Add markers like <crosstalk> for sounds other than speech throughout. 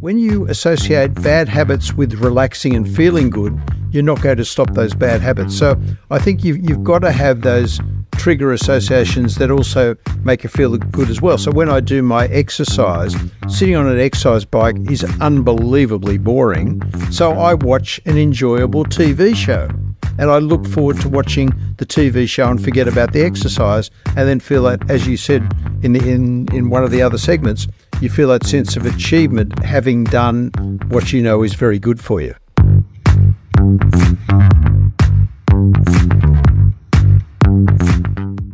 When you associate bad habits with relaxing and feeling good, you're not going to stop those bad habits. So I think you've, you've got to have those trigger associations that also make you feel good as well. So when I do my exercise, sitting on an exercise bike is unbelievably boring. So I watch an enjoyable TV show. And I look forward to watching the TV show and forget about the exercise, and then feel that, as you said in the, in in one of the other segments, you feel that sense of achievement having done what you know is very good for you.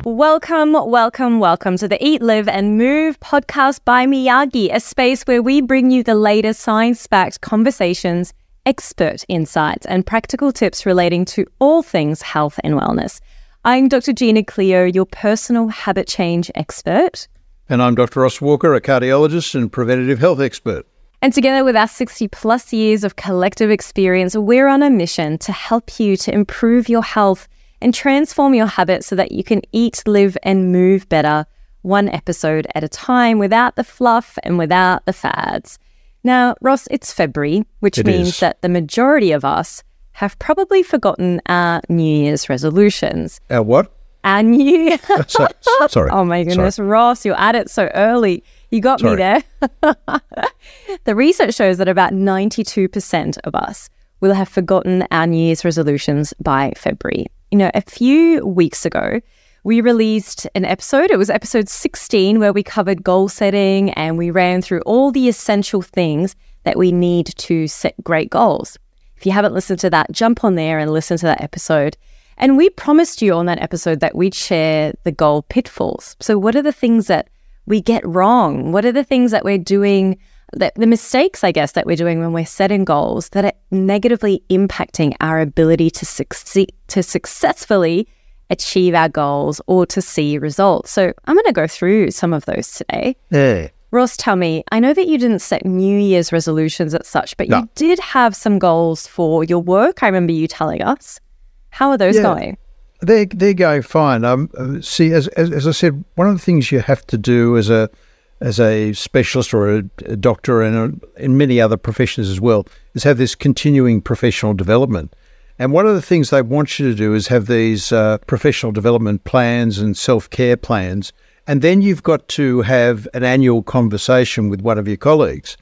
Welcome, welcome, welcome to the Eat, Live, and Move podcast by Miyagi, a space where we bring you the latest science backed conversations, expert insights, and practical tips relating to all things health and wellness. I'm Dr. Gina Cleo, your personal habit change expert. And I'm Dr. Ross Walker, a cardiologist and preventative health expert. And together with our 60 plus years of collective experience, we're on a mission to help you to improve your health and transform your habits so that you can eat, live, and move better one episode at a time without the fluff and without the fads. Now, Ross, it's February, which It means is. that the majority of us have probably forgotten our New Year's resolutions. Our what? Our New <laughs> So- sorry. Oh my goodness, Ross, you're at it so early. You got me there. <laughs> the research shows that about 92% of us will have forgotten our New Year's resolutions by February. You know, a few weeks ago, we released an episode. It was episode 16 where we covered goal setting and we ran through all the essential things that we need to set great goals. If you haven't listened to that, jump on there and listen to that episode. And we promised you on that episode that we'd share the goal pitfalls. So, what are the things that we get wrong? What are the things that we're doing, that, the mistakes, I guess, that we're doing when we're setting goals that are negatively impacting our ability to succeed, to successfully achieve our goals or to see results? So, I'm going to go through some of those today. Yeah. Ross, tell me, I know that you didn't set New Year's resolutions as such, but No. you did have some goals for your work. I remember you telling us. How are those Yeah. going? They're, they're going fine. Um, uh, see, as, as, as I said, one of the things you have to do as a as a specialist or a, a doctor and a, in many other professions as well is have this continuing professional development. And one of the things they want you to do is have these uh, professional development plans and self care plans. And then you've got to have an annual conversation with one of your colleagues.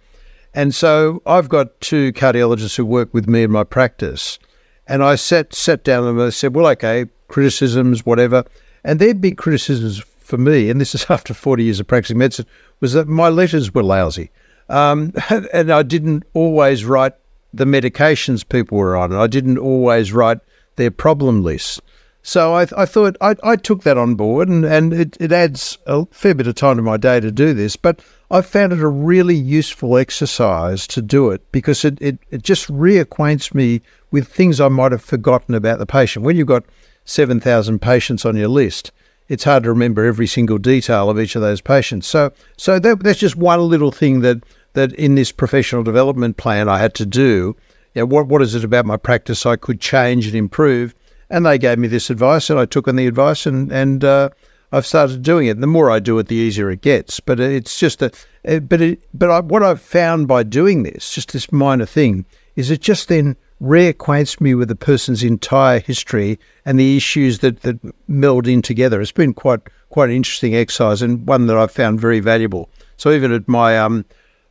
And so I've got two cardiologists who work with me in my practice. And I sat sat down and I said, well, okay, criticisms, whatever. And their big criticisms for me, and this is <laughs> after 40 years of practicing medicine, was that my letters were lousy. Um, <laughs> and I didn't always write the medications people were on. I didn't always write their problem lists. So I, I thought I, I took that on board, and, and it, it adds a fair bit of time to my day to do this. But I found it a really useful exercise to do it because it, it, it just reacquaints me with things I might have forgotten about the patient. When you've got 7,000 patients on your list, it's hard to remember every single detail of each of those patients. So, so that, that's just one little thing that, that in this professional development plan I had to do. You know, what, what is it about my practice I could change and improve? And they gave me this advice, and I took on the advice, and and uh, I've started doing it. The more I do it, the easier it gets. But it's just a, uh, but it, but I, what I've found by doing this, just this minor thing, is it just then reacquaints me with the person's entire history and the issues that that meld in together. It's been quite quite an interesting exercise and one that I've found very valuable. So even at my um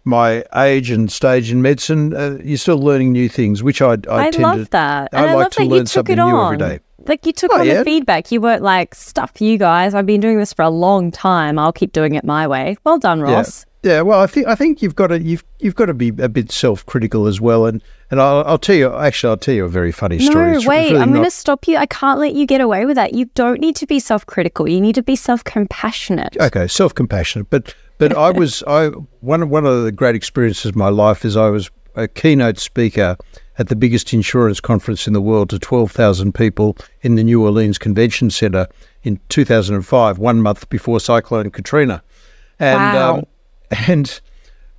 my age and stage in medicine, uh, you're still learning new things, which I I, I, love to, that. I and I love to that you took something it new on. every day. Like you took Oh, on yeah. the feedback. You weren't like, stuff you guys. I've been doing this for a long time. I'll keep doing it my way. Well done, Ross. Yeah, well, I think I think you've got to you've you've got to be a bit self critical as well, and and I'll, I'll tell you actually I'll tell you a very funny story. No, It's- wait. really I'm going to stop you. I can't let you get away with that. You don't need to be self critical. You need to be self compassionate. okay, self compassionate, but but I was I one of- one of the great experiences of my life is I was a keynote speaker at the biggest insurance conference in the world to 12,000 people in the New Orleans Convention Center in 2005, one month before Cyclone Katrina. And Wow. um, and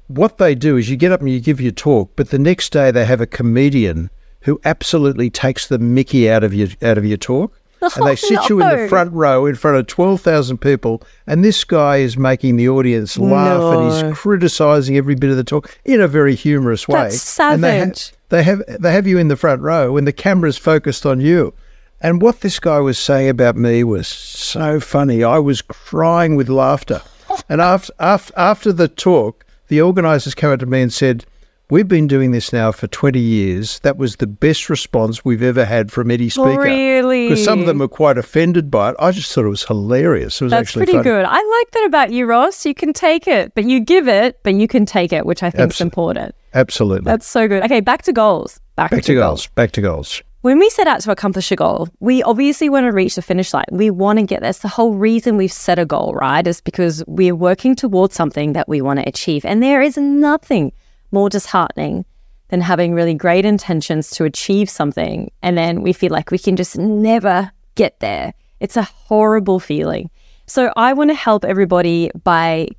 what they do is you get up and you give your talk, but the next day they have a comedian who absolutely takes the mickey out of your out of your talk. And they <laughs> oh, sit you in the front row in front of 12,000 people, and this guy is making the audience laugh and he's criticizing every bit of the talk in a very humorous way. That's And they, ha- savage. they have they have you in the front row and the camera's focused on you. And what this guy was saying about me was so funny. I was crying with laughter. And after after, after the talk, the organisers came up to me and said, "We've been doing this now for 20 years. That was the best response we've ever had from any speaker." Really? Because some of them were quite offended by it. I just thought it was hilarious. It was That's pretty funny. good. I like that about you, Ross. You can take it, but you give it, but you can take it, which I think is important. Absolutely. That's so good. Okay, back to goals. Back, Back to goals. Back to goals. When we set out to accomplish a goal, we obviously want to reach the finish line. We want to get there. That's the whole reason we've set a goal, right? Is because we're working towards something that we want to achieve. And there is nothing more disheartening than having really great intentions to achieve something. And then we feel like we can just never get there. It's a horrible feeling. So I want to help everybody by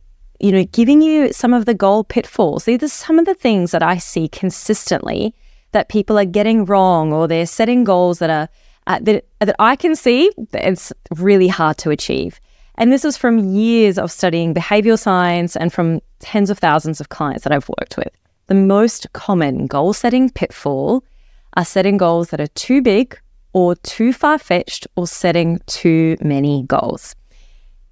you know, giving you some of the goal pitfalls. These are some of the things that I see consistently that people are getting wrong, or they're setting goals that are uh, that that I can see that it's really hard to achieve. And this is from years of studying behavioral science and from tens of thousands of clients that I've worked with. The most common goal setting pitfall are setting goals that are too big or too far fetched or setting too many goals.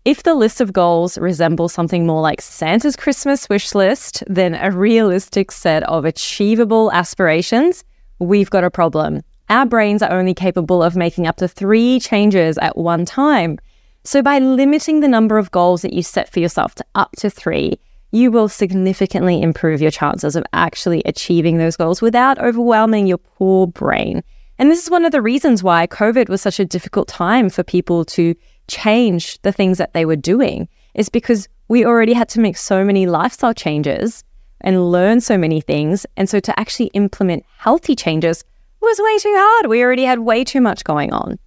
If the list of goals resembles something more like Santa's Christmas wish list than a realistic set of achievable aspirations, we've got a problem. Our brains are only capable of making up to three changes at one time. So, by limiting the number of goals that you set for yourself to up to three, you will significantly improve your chances of actually achieving those goals without overwhelming your poor brain. And this is one of the reasons why COVID was such a difficult time for people to change the things that they were doing, is because we already had to make so many lifestyle changes and learn so many things. And so to actually implement healthy changes was way too hard. We already had way too much going on.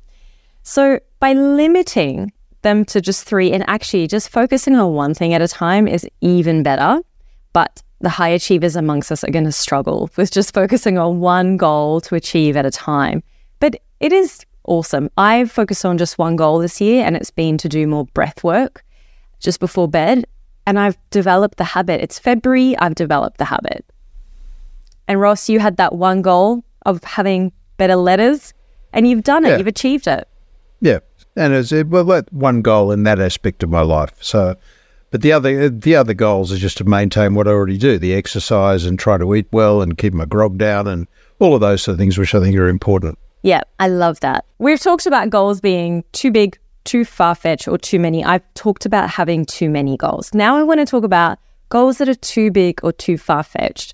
So by limiting them to just three and actually just focusing on one thing at a time is even better. But the high achievers amongst us are going to struggle with just focusing on one goal to achieve at a time. But it is awesome. I've focused on just one goal this year, and it's been to do more breath work just before bed. And I've developed the habit. It's February, I've developed the habit. And Ross, you had that one goal of having better letters, and you've done it, Yeah. you've achieved it. Yeah, and it's well, one goal in that aspect of my life. So, but the other the other goals are just to maintain what I already do: the exercise and try to eat well and keep my grog down and all of those sort of things, which I think are important. Yeah, I love that. We've talked about goals being too big, too far fetched, or too many. I've talked about having too many goals. Now I want to talk about goals that are too big or too far fetched.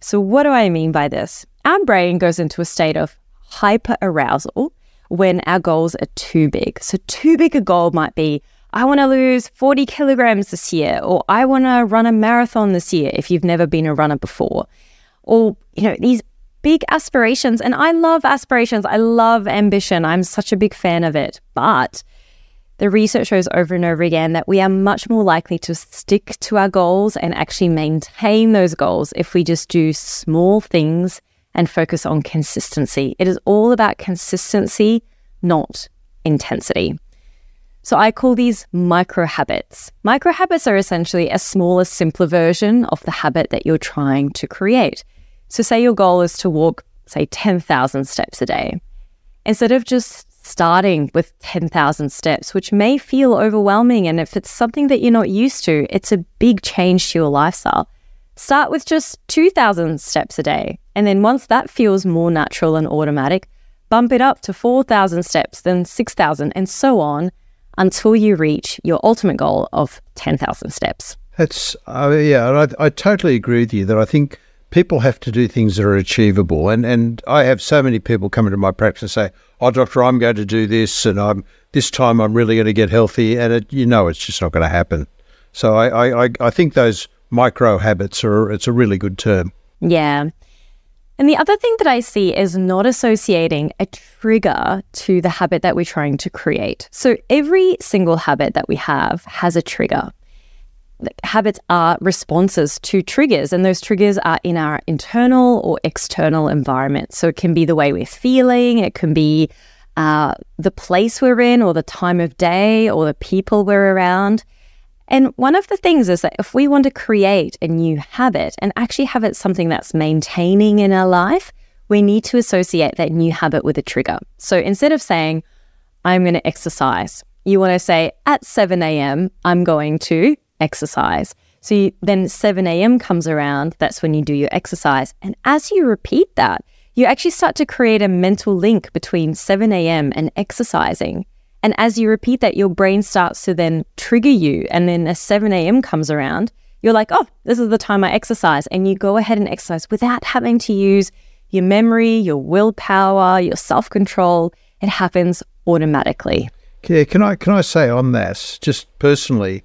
So, what do I mean by this? Our brain goes into a state of hyper arousal when our goals are too big. So, too big a goal might be I want to lose 40 kilograms this year, or I want to run a marathon this year if you've never been a runner before. Or, you know, these big aspirations. And I love aspirations, I love ambition. I'm such a big fan of it. But the research shows over and over again that we are much more likely to stick to our goals and actually maintain those goals if we just do small things and focus on consistency. It is all about consistency, not intensity. So I call these micro habits. Micro habits are essentially a smaller, simpler version of the habit that you're trying to create. So, say your goal is to walk, say, 10,000 steps a day. Instead of just starting with 10,000 steps, which may feel overwhelming, and if it's something that you're not used to, it's a big change to your lifestyle. Start with just 2,000 steps a day. And then once that feels more natural and automatic, bump it up to 4,000 steps, then 6,000, and so on until you reach your ultimate goal of 10,000 steps. That's uh, yeah, I, I totally agree with you that I think people have to do things that are achievable, and and I have so many people come into my practice and say, "Oh, doctor, I'm going to do this, and I'm this time I'm really going to get healthy," and it, you know it's just not going to happen. So I, I I I think those micro habits are it's a really good term. Yeah. And the other thing that I see is not associating a trigger to the habit that we're trying to create. So every single habit that we have has a trigger. Habits are responses to triggers, and those triggers are in our internal or external environment. So it can be the way we're feeling, it can be uh, the place we're in, or the time of day, or the people we're around. And one of the things is that if we want to create a new habit and actually have it something that's maintaining in our life, we need to associate that new habit with a trigger. So instead of saying, I'm going to exercise, you want to say, at 7 a.m., I'm going to exercise. So you, then 7 a.m. comes around, that's when you do your exercise. And as you repeat that, you actually start to create a mental link between 7 a.m. and exercising. And as you repeat that, your brain starts to then trigger you. And then as 7 a.m. comes around, you're like, oh, this is the time I exercise. And you go ahead and exercise without having to use your memory, your willpower, your self control. It happens automatically. Yeah, can I can I say on that, just personally,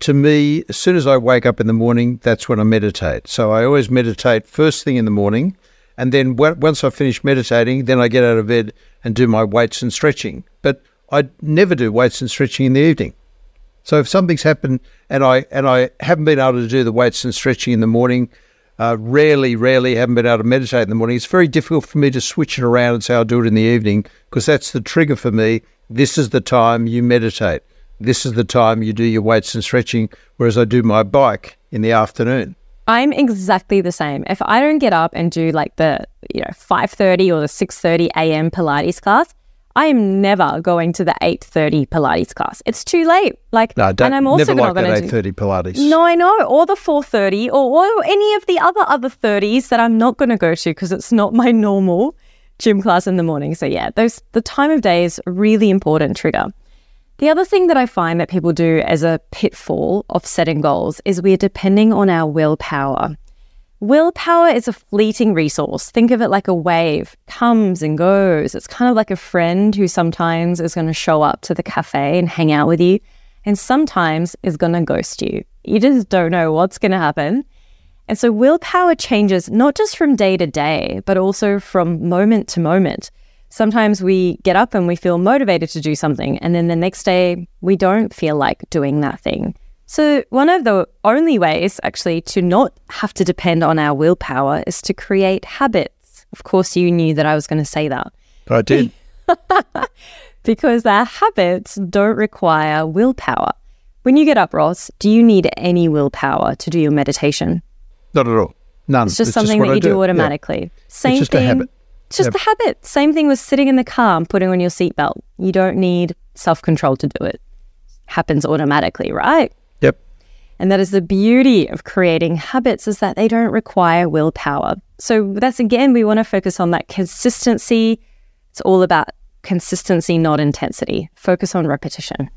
to me, as soon as I wake up in the morning, that's when I meditate. So I always meditate first thing in the morning, and then once I finish meditating, then I get out of bed and do my weights and stretching. But I never do weights and stretching in the evening. So if something's happened and I and I haven't been able to do the weights and stretching in the morning, uh, rarely, rarely haven't been able to meditate in the morning. It's very difficult for me to switch it around and say I'll do it in the evening because that's the trigger for me. This is the time you meditate. This is the time you do your weights and stretching, whereas I do my bike in the afternoon. I'm exactly the same. If I don't get up and do like the you know 5:30 or the 6:30 a.m. Pilates class, I am never going to the 8.30 Pilates class. It's too late. Like, no, and I'm also never like that 8.30 Pilates. No, I know. Or the 4.30 or, or any of the other other 30s that I'm not going to go to because it's not my normal gym class in the morning. So yeah, those the time of day is a really important trigger. The other thing that I find that people do as a pitfall of setting goals is we're depending on our willpower. Willpower is a fleeting resource. Think of it like a wave, comes and goes. It's kind of like a friend who sometimes is going to show up to the cafe and hang out with you, and sometimes is going to ghost you. You just don't know what's going to happen. And so, willpower changes not just from day to day, but also from moment to moment. Sometimes we get up and we feel motivated to do something, and then the next day we don't feel like doing that thing. So, one of the only ways actually to not have to depend on our willpower is to create habits. Of course, you knew that I was going to say that. I did. <laughs> because our habits don't require willpower. When you get up, Ross, do you need any willpower to do your meditation? Not at all. None. It's just it's something just that you do, do automatically. Yeah. Same it's just thing. A habit. It's just yep. a habit. Same thing with sitting in the car and putting on your seatbelt. You don't need self control to do it. Happens automatically, right? And that is the beauty of creating habits is that they don't require willpower. So that's again, we want to focus on that consistency. It's all about consistency, not intensity. Focus on repetition.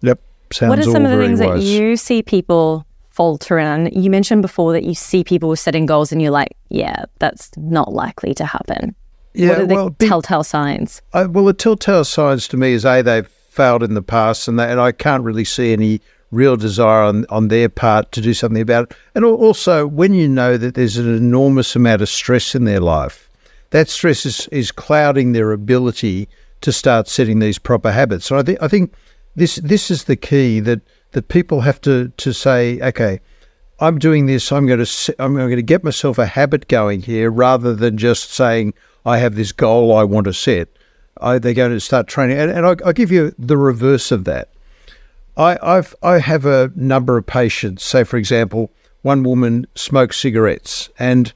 Yep. Sounds what are some of the things wise. that you see people falter in? You mentioned before that you see people setting goals and you're like, yeah, that's not likely to happen. Yeah, what are the well, telltale signs? I, well, the telltale signs to me is A, they've failed in the past and, they, and I can't really see any real desire on, on their part to do something about it. And also, when you know that there's an enormous amount of stress in their life, that stress is, is clouding their ability to start setting these proper habits. So I think I think this this is the key that that people have to to say, okay, I'm doing this. I'm going to I'm going to get myself a habit going here, rather than just saying I have this goal I want to set. I, they're going to start training, and, and I, I'll give you the reverse of that. I, I've I have a number of patients. Say, for example, one woman smokes cigarettes, and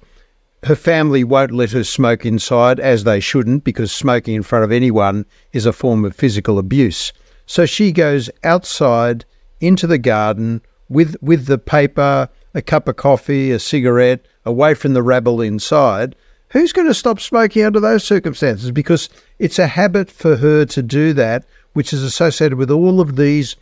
her family won't let her smoke inside, as they shouldn't, because smoking in front of anyone is a form of physical abuse. So she goes outside into the garden with with the paper, a cup of coffee, a cigarette, away from the rabble inside. Who's going to stop smoking under those circumstances? Because it's a habit for her to do that, which is associated with all of these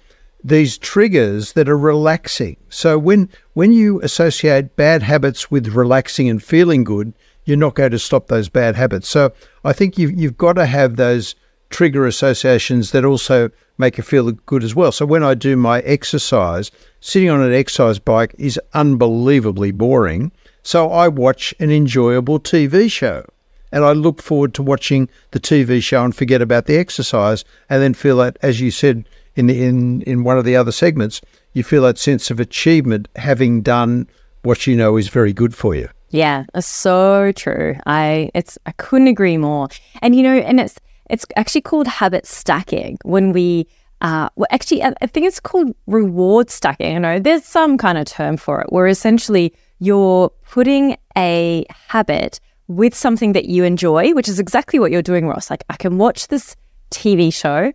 these triggers that are relaxing. So when when you associate bad habits with relaxing and feeling good, you're not going to stop those bad habits. So I think you've you've got to have those trigger associations that also make you feel good as well. So when I do my exercise, sitting on an exercise bike is unbelievably boring. So I watch an enjoyable TV show. And I look forward to watching the TV show and forget about the exercise and then feel that, as you said, in in in one of the other segments, you feel that sense of achievement having done what you know is very good for you. Yeah, so true. I it's I couldn't agree more. And you know, and it's It's actually called habit stacking when we uh, well, actually, I think it's called reward stacking. You know there's some kind of term for it where essentially you're putting a habit with something that you enjoy, which is exactly what you're doing, Ross. Like, I can watch this TV show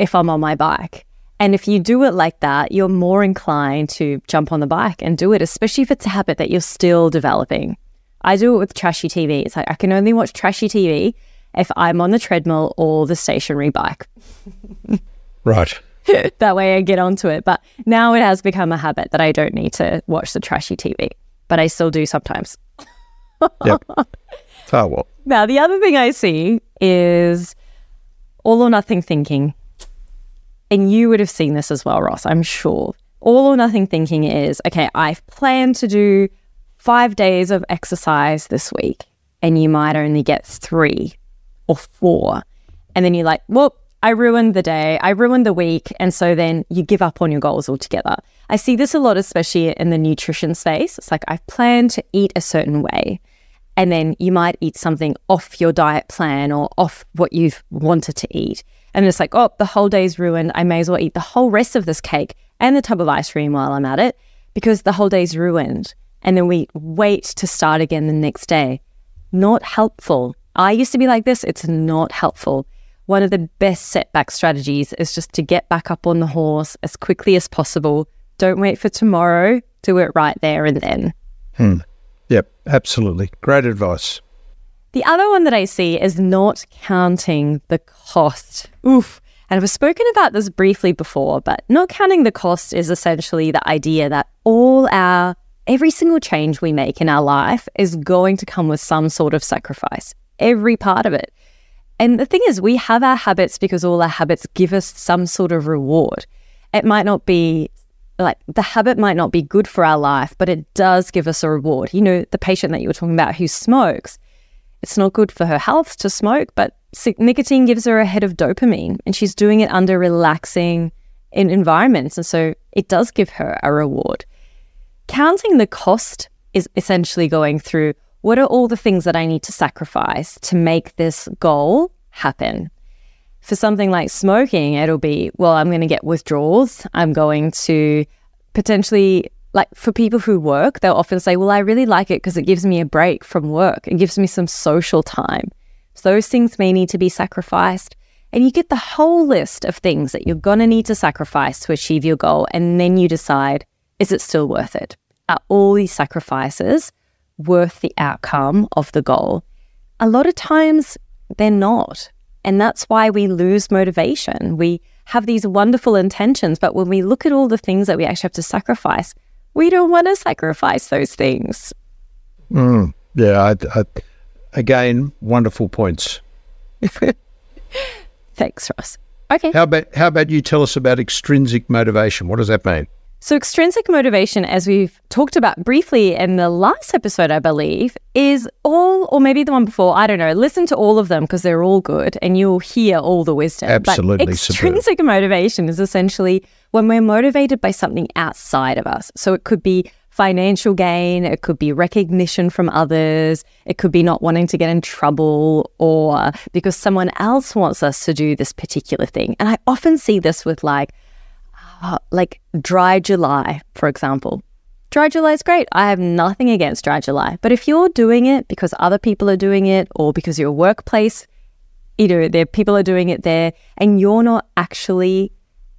if I'm on my bike. And if you do it like that, you're more inclined to jump on the bike and do it, especially if it's a habit that you're still developing. I do it with trashy TV. It's like I can only watch trashy TV if I'm on the treadmill or the stationary bike. Right. <laughs> that way I get onto it. But now it has become a habit that I don't need to watch the trashy TV, but I still do sometimes. Yep. oh, well. Now, the other thing I see is all or nothing thinking. And you would have seen this as well, Ross, I'm sure. All or nothing thinking is okay, I've planned to do five days of exercise this week, and you might only get three or four. And then you're like, well, I ruined the day, I ruined the week. And so then you give up on your goals altogether. I see this a lot, especially in the nutrition space. It's like, I've planned to eat a certain way. And then you might eat something off your diet plan or off what you've wanted to eat. And it's like, oh, the whole day's ruined. I may as well eat the whole rest of this cake and the tub of ice cream while I'm at it because the whole day's ruined. And then we wait to start again the next day. Not helpful. I used to be like this. It's not helpful. One of the best setback strategies is just to get back up on the horse as quickly as possible. Don't wait for tomorrow. Do it right there and then. Hmm. Yep, absolutely. Great advice. The other one that I see is not counting the cost. Oof. And I've spoken about this briefly before, but not counting the cost is essentially the idea that all our, every single change we make in our life is going to come with some sort of sacrifice. Every part of it. And the thing is, we have our habits because all our habits give us some sort of reward. It might not be like the habit might not be good for our life, but it does give us a reward. You know, the patient that you were talking about who smokes, it's not good for her health to smoke, but nicotine gives her a hit of dopamine and she's doing it under relaxing in environments. And so it does give her a reward. Counting the cost is essentially going through what are all the things that I need to sacrifice to make this goal happen? For something like smoking, it'll be, well, I'm going to get withdrawals. I'm going to potentially, like for people who work, they'll often say, well, I really like it because it gives me a break from work. It gives me some social time. So those things may need to be sacrificed. And you get the whole list of things that you're going to need to sacrifice to achieve your goal. And then you decide, is it still worth it? Are all these sacrifices worth the outcome of the goal? A lot of times they're not. And that's why we lose motivation. We have these wonderful intentions, but when we look at all the things that we actually have to sacrifice, we don't want to sacrifice those things. Mm, yeah, I, I, again, wonderful points. <laughs> Thanks, Ross. Okay. How about how about you tell us about extrinsic motivation? What does that mean? So, extrinsic motivation, as we've talked about briefly in the last episode, I believe, is all, or maybe the one before, I don't know, listen to all of them because they're all good and you'll hear all the wisdom. Absolutely But superb. extrinsic motivation is essentially when we're motivated by something outside of us. So, it could be financial gain, it could be recognition from others, it could be not wanting to get in trouble or because someone else wants us to do this particular thing. And I often see this with like, uh, like dry July, for example. Dry July is great. I have nothing against dry July. But if you're doing it because other people are doing it or because your workplace, you know, there people are doing it there and you're not actually,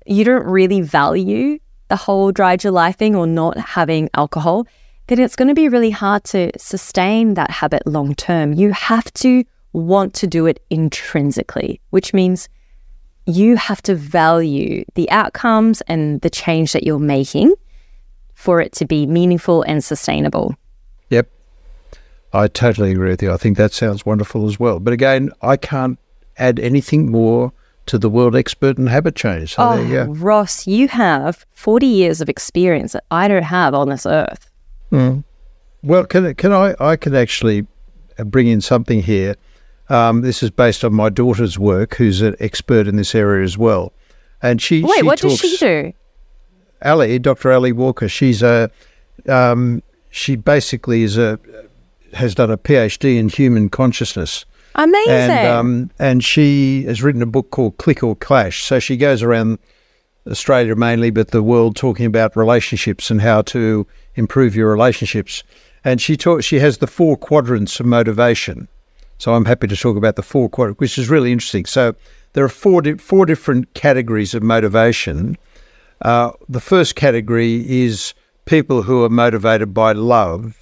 you don't really value the whole dry July thing or not having alcohol, then it's going to be really hard to sustain that habit long term. You have to want to do it intrinsically, which means you have to value the outcomes and the change that you're making for it to be meaningful and sustainable. Yep. I totally agree with you. I think that sounds wonderful as well. But again, I can't add anything more to the world expert in habit change. So you Oh. Ross, you have 40 years of experience that I don't have on this earth. Well, can can I? I can actually uh, bring in something here. Um, this is based on my daughter's work, who's an expert in this area as well. And she Wait, she what talks, does she do? Ali, Dr. Ali Walker. She's a um, she basically is a has done a PhD in human consciousness, Amazing. And, um, and she has written a book called Click or Clash. So she goes around Australia mainly, but the world talking about relationships and how to improve your relationships. And she taught, she has the four quadrants of motivation. So I'm happy to talk about the four quadrants, which is really interesting. So there are four di- four different categories of motivation. Uh, the first category is people who are motivated by love.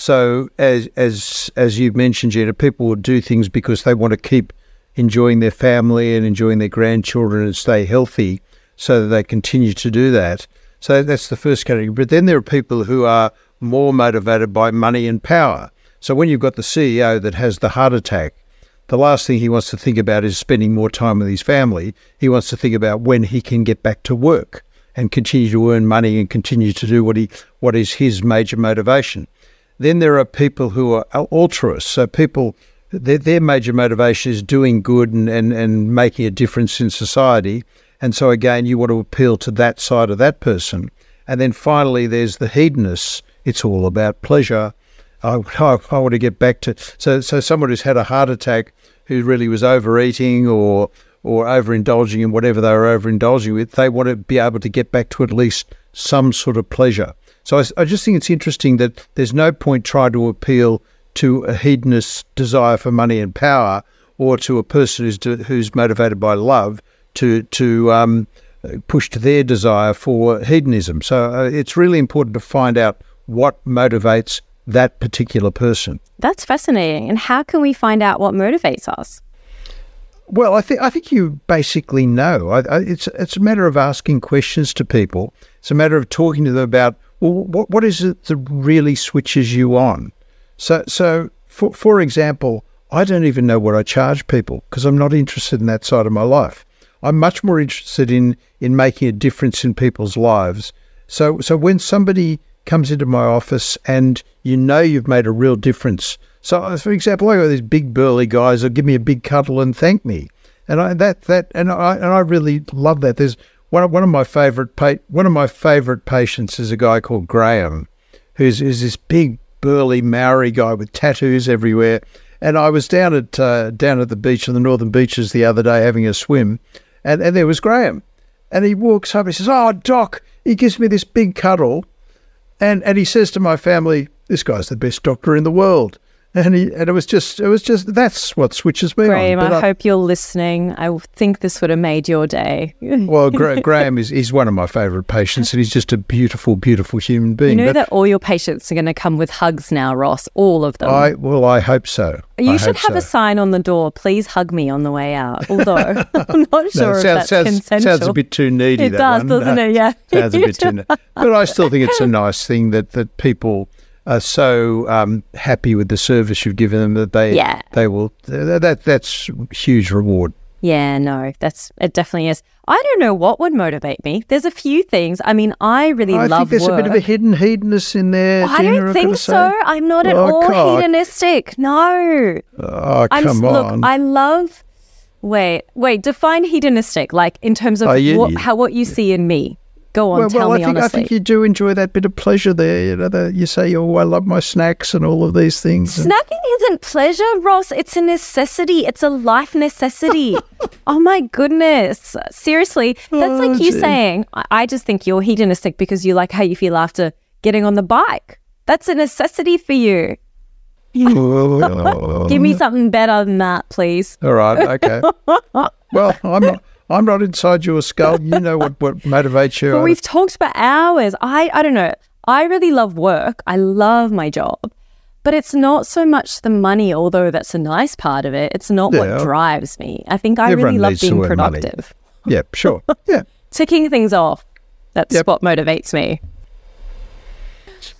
So as as as you've mentioned, Gina, people will do things because they want to keep enjoying their family and enjoying their grandchildren and stay healthy, so that they continue to do that. So that's the first category. But then there are people who are more motivated by money and power. So when you've got the CEO that has the heart attack, the last thing he wants to think about is spending more time with his family. He wants to think about when he can get back to work and continue to earn money and continue to do what he what is his major motivation. Then there are people who are altruists. So people their, their major motivation is doing good and, and, and making a difference in society. And so again, you want to appeal to that side of that person. And then finally, there's the hedonists. It's all about pleasure. I, <laughs> I, I want to get back to so so someone who's had a heart attack who really was overeating or or overindulging in whatever they were overindulging with, they want to be able to get back to at least some sort of pleasure. So I, I just think it's interesting that there's no point trying to appeal to a hedonist desire for money and power, or to a person who's who's motivated by love to to um, push to their desire for hedonism. So uh, it's really important to find out what motivates that particular person. That's fascinating. And how can we find out what motivates us? Well, I think I think you basically know. I, I, it's it's a matter of asking questions to people. It's a matter of talking to them about well, what what is it that really switches you on. So so for for example, I don't even know what I charge people because I'm not interested in that side of my life. I'm much more interested in in making a difference in people's lives. So so when somebody comes into my office and you know you've made a real difference. So, uh, for example, I got these big burly guys that give me a big cuddle and thank me, and I that that and I and I really love that. There's one one of my favorite pa- one of my favorite patients is a guy called Graham, who's is this big burly Maori guy with tattoos everywhere. And I was down at uh, down at the beach on the northern beaches the other day having a swim, and, and there was Graham, and he walks up. He says, "Oh, Doc," he gives me this big cuddle, and and he says to my family, "This guy's the best doctor in the world." And he and it was just it was just that's what switches me Graham, on. I, I, hope you're listening. I think this would have made your day. <laughs> well, Gra- Graham is he's one of my favourite patients, and he's just a beautiful, beautiful human being. You know but that all your patients are going to come with hugs now, Ross. All of them. I well, I hope so. You I should have so. a sign on the door. Please hug me on the way out. Although <laughs> I'm not sure no, if sounds, that's sounds, consensual. Sounds a bit too needy. It does, one. doesn't No, it? Yeah. sounds a bit too. needy. But I still think it's a nice thing that that people are so um, happy with the service you've given them that they Yeah. they will that that's huge reward. Yeah, no, that's it. Definitely is. I don't know what would motivate me. There's a few things. I mean, I really I love think there's work. a bit of a hidden hedonist in there. I Gina, don't think so. say. I'm not at Oh, all God. hedonistic. No. Oh I'm come look! I love wait, wait, define hedonistic, like in terms of Oh, you- what, you- how what you see in me. Go on, well, tell well, me I think honestly. I think you do enjoy that bit of pleasure there. You know, the, you say, "Oh, I love my snacks and all of these things." and- Snacking isn't pleasure, Ross. It's a necessity. It's a life necessity. <laughs> oh my goodness. Seriously, that's Oh, like you saying, I-, I just think you're hedonistic because you like how you feel after getting on the bike. That's a necessity for you. <laughs> <laughs> Give me something better than that, please. All right, okay. well, I'm not. I'm not inside your skull. You know what, what motivates you. <laughs> But we've talked for hours. I I don't know. I really love work. I love my job. But it's not so much the money, although that's a nice part of it. It's not Yeah. what drives me. I think I Everyone really love being money. productive. <laughs> yeah, sure. <laughs> Yeah. Ticking things off. That's Yep. what motivates me.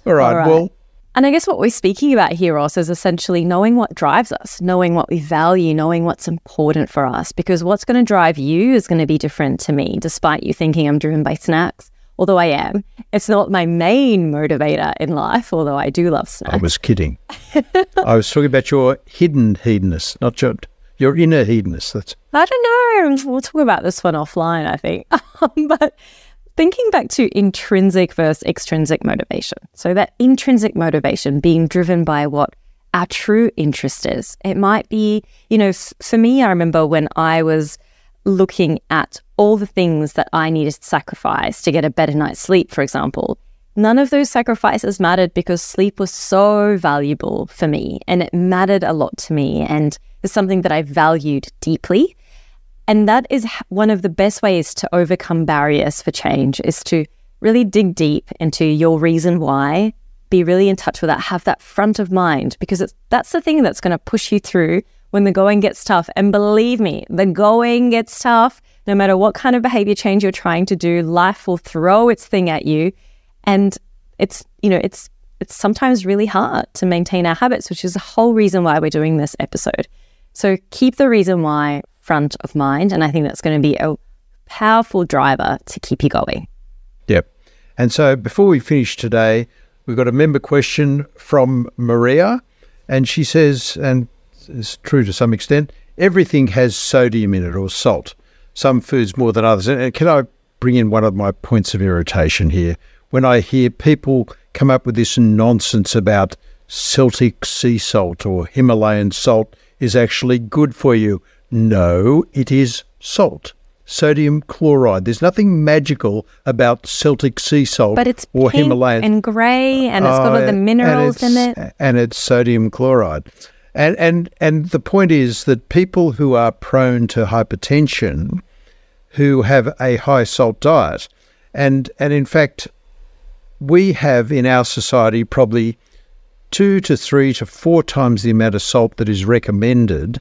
All right. All right. Well, And I guess what we're speaking about here, Ross, is essentially knowing what drives us, knowing what we value, knowing what's important for us. Because what's going to drive you is going to be different to me, despite you thinking I'm driven by snacks. Although I am, it's not my main motivator in life, although I do love snacks. I was kidding. <laughs> I was talking about your hidden hedonist, not your your inner hedonist. That's I don't know. We'll talk about this one offline, I think. <laughs> Um, but thinking back to intrinsic versus extrinsic motivation. So, that intrinsic motivation being driven by what our true interest is. It might be, you know, for me, I remember when I was looking at all the things that I needed to sacrifice to get a better night's sleep, for example. None of those sacrifices mattered because sleep was so valuable for me and it mattered a lot to me and it's something that I valued deeply. And that is one of the best ways to overcome barriers for change is to really dig deep into your reason why, be really in touch with that, have that front of mind because that's the thing that's going to push you through when the going gets tough. And believe me, the going gets tough. No matter what kind of behavior change you're trying to do, life will throw its thing at you. And it's, you know, it's it's sometimes really hard to maintain our habits, which is the whole reason why we're doing this episode. So keep the reason why front of mind. And I think that's going to be a powerful driver to keep you going. Yep. And so before we finish today, we've got a member question from Maria. And she says, and it's true to some extent, everything has sodium in it or salt, some foods more than others. And can I bring in one of my points of irritation here? When I hear people come up with this nonsense about Celtic sea salt or Himalayan salt is actually good for you. No, it is salt. Sodium chloride. There's nothing magical about Celtic sea salt but it's or pink Himalayan. and grey and it's got all oh, the Oh, minerals in it. And it's sodium chloride. And, and, and the point is that people who are prone to hypertension, who have a high salt diet, and, and in fact, we have in our society probably two to three to four times the amount of salt that is recommended.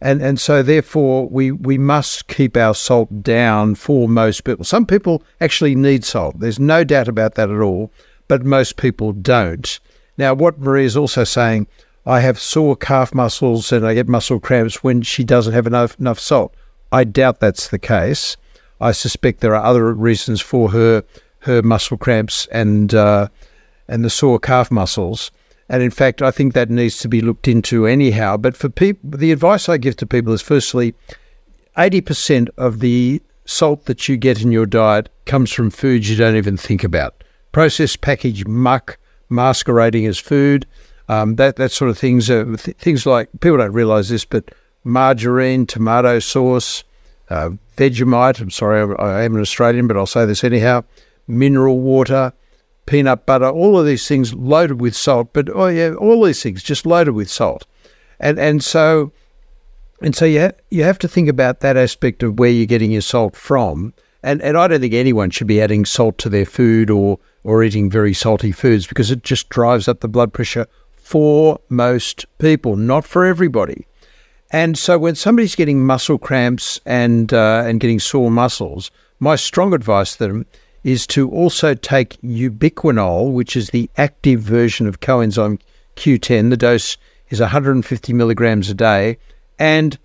And, and so therefore we, we must keep our salt down for most people. Some people actually need salt. There's no doubt about that at all, but most people don't. Now what Marie is also saying, I have sore calf muscles and I get muscle cramps when she doesn't have enough enough salt. I doubt that's the case. I suspect there are other reasons for her her muscle cramps and uh, and the sore calf muscles. And in fact, I think that needs to be looked into anyhow. But for people, the advice I give to people is firstly, 80% of the salt that you get in your diet comes from foods you don't even think about. Processed packaged muck masquerading as food, um, that, that sort of things. Uh, th- things like, people don't realize this, but margarine, tomato sauce, uh, Vegemite, I'm sorry, I, I am an Australian, but I'll say this anyhow, mineral water, peanut butter, all of these things loaded with salt. But oh yeah, all these things just loaded with salt, and and so and so you ha- you have to think about that aspect of where you're getting your salt from. And and I don't think anyone should be adding salt to their food or or eating very salty foods because it just drives up the blood pressure for most people, not for everybody. And so when somebody's getting muscle cramps and uh, and getting sore muscles, my strong advice to them is to also take ubiquinol, which is the active version of coenzyme Q10. The dose is 150 milligrams a day, and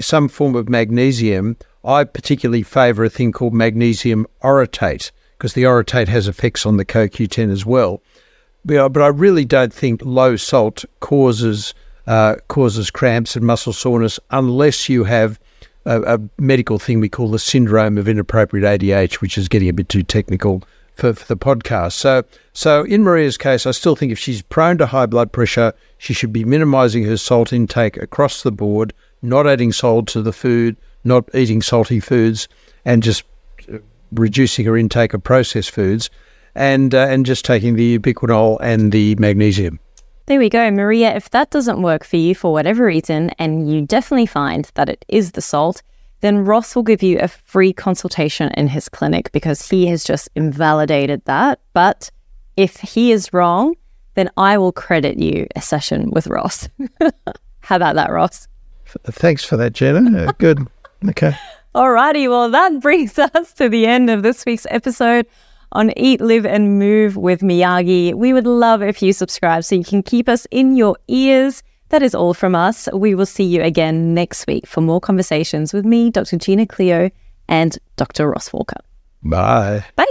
some form of magnesium. I particularly favour a thing called magnesium orotate because the orotate has effects on the CoQ10 as well. But, I- but I really don't think low salt causes uh, causes cramps and muscle soreness unless you have a, a medical thing we call the syndrome of inappropriate ADH, which is getting a bit too technical for, for the podcast. So, so in Maria's case, I still think if she's prone to high blood pressure, she should be minimising her salt intake across the board, not adding salt to the food, not eating salty foods, and just uh, reducing her intake of processed foods, and uh, and just taking the ubiquinol and the magnesium. There we go, Maria. If that doesn't work for you for whatever reason, and you definitely find that it is the salt, then Ross will give you a free consultation in his clinic because he has just invalidated that. But if he is wrong, then I will credit you a session with Ross. <laughs> How about that, Ross? Thanks for that, Jenna. Uh, good. Okay. <laughs> Alrighty, well, that brings <laughs> us to the end of this week's episode on Eat, Live, and Move with Miyagi. We would love if you subscribe so you can keep us in your ears. That is all from us. We will see you again next week for more conversations with me, Dr. Gina Cleo, and Dr. Ross Walker. Bye. Bye.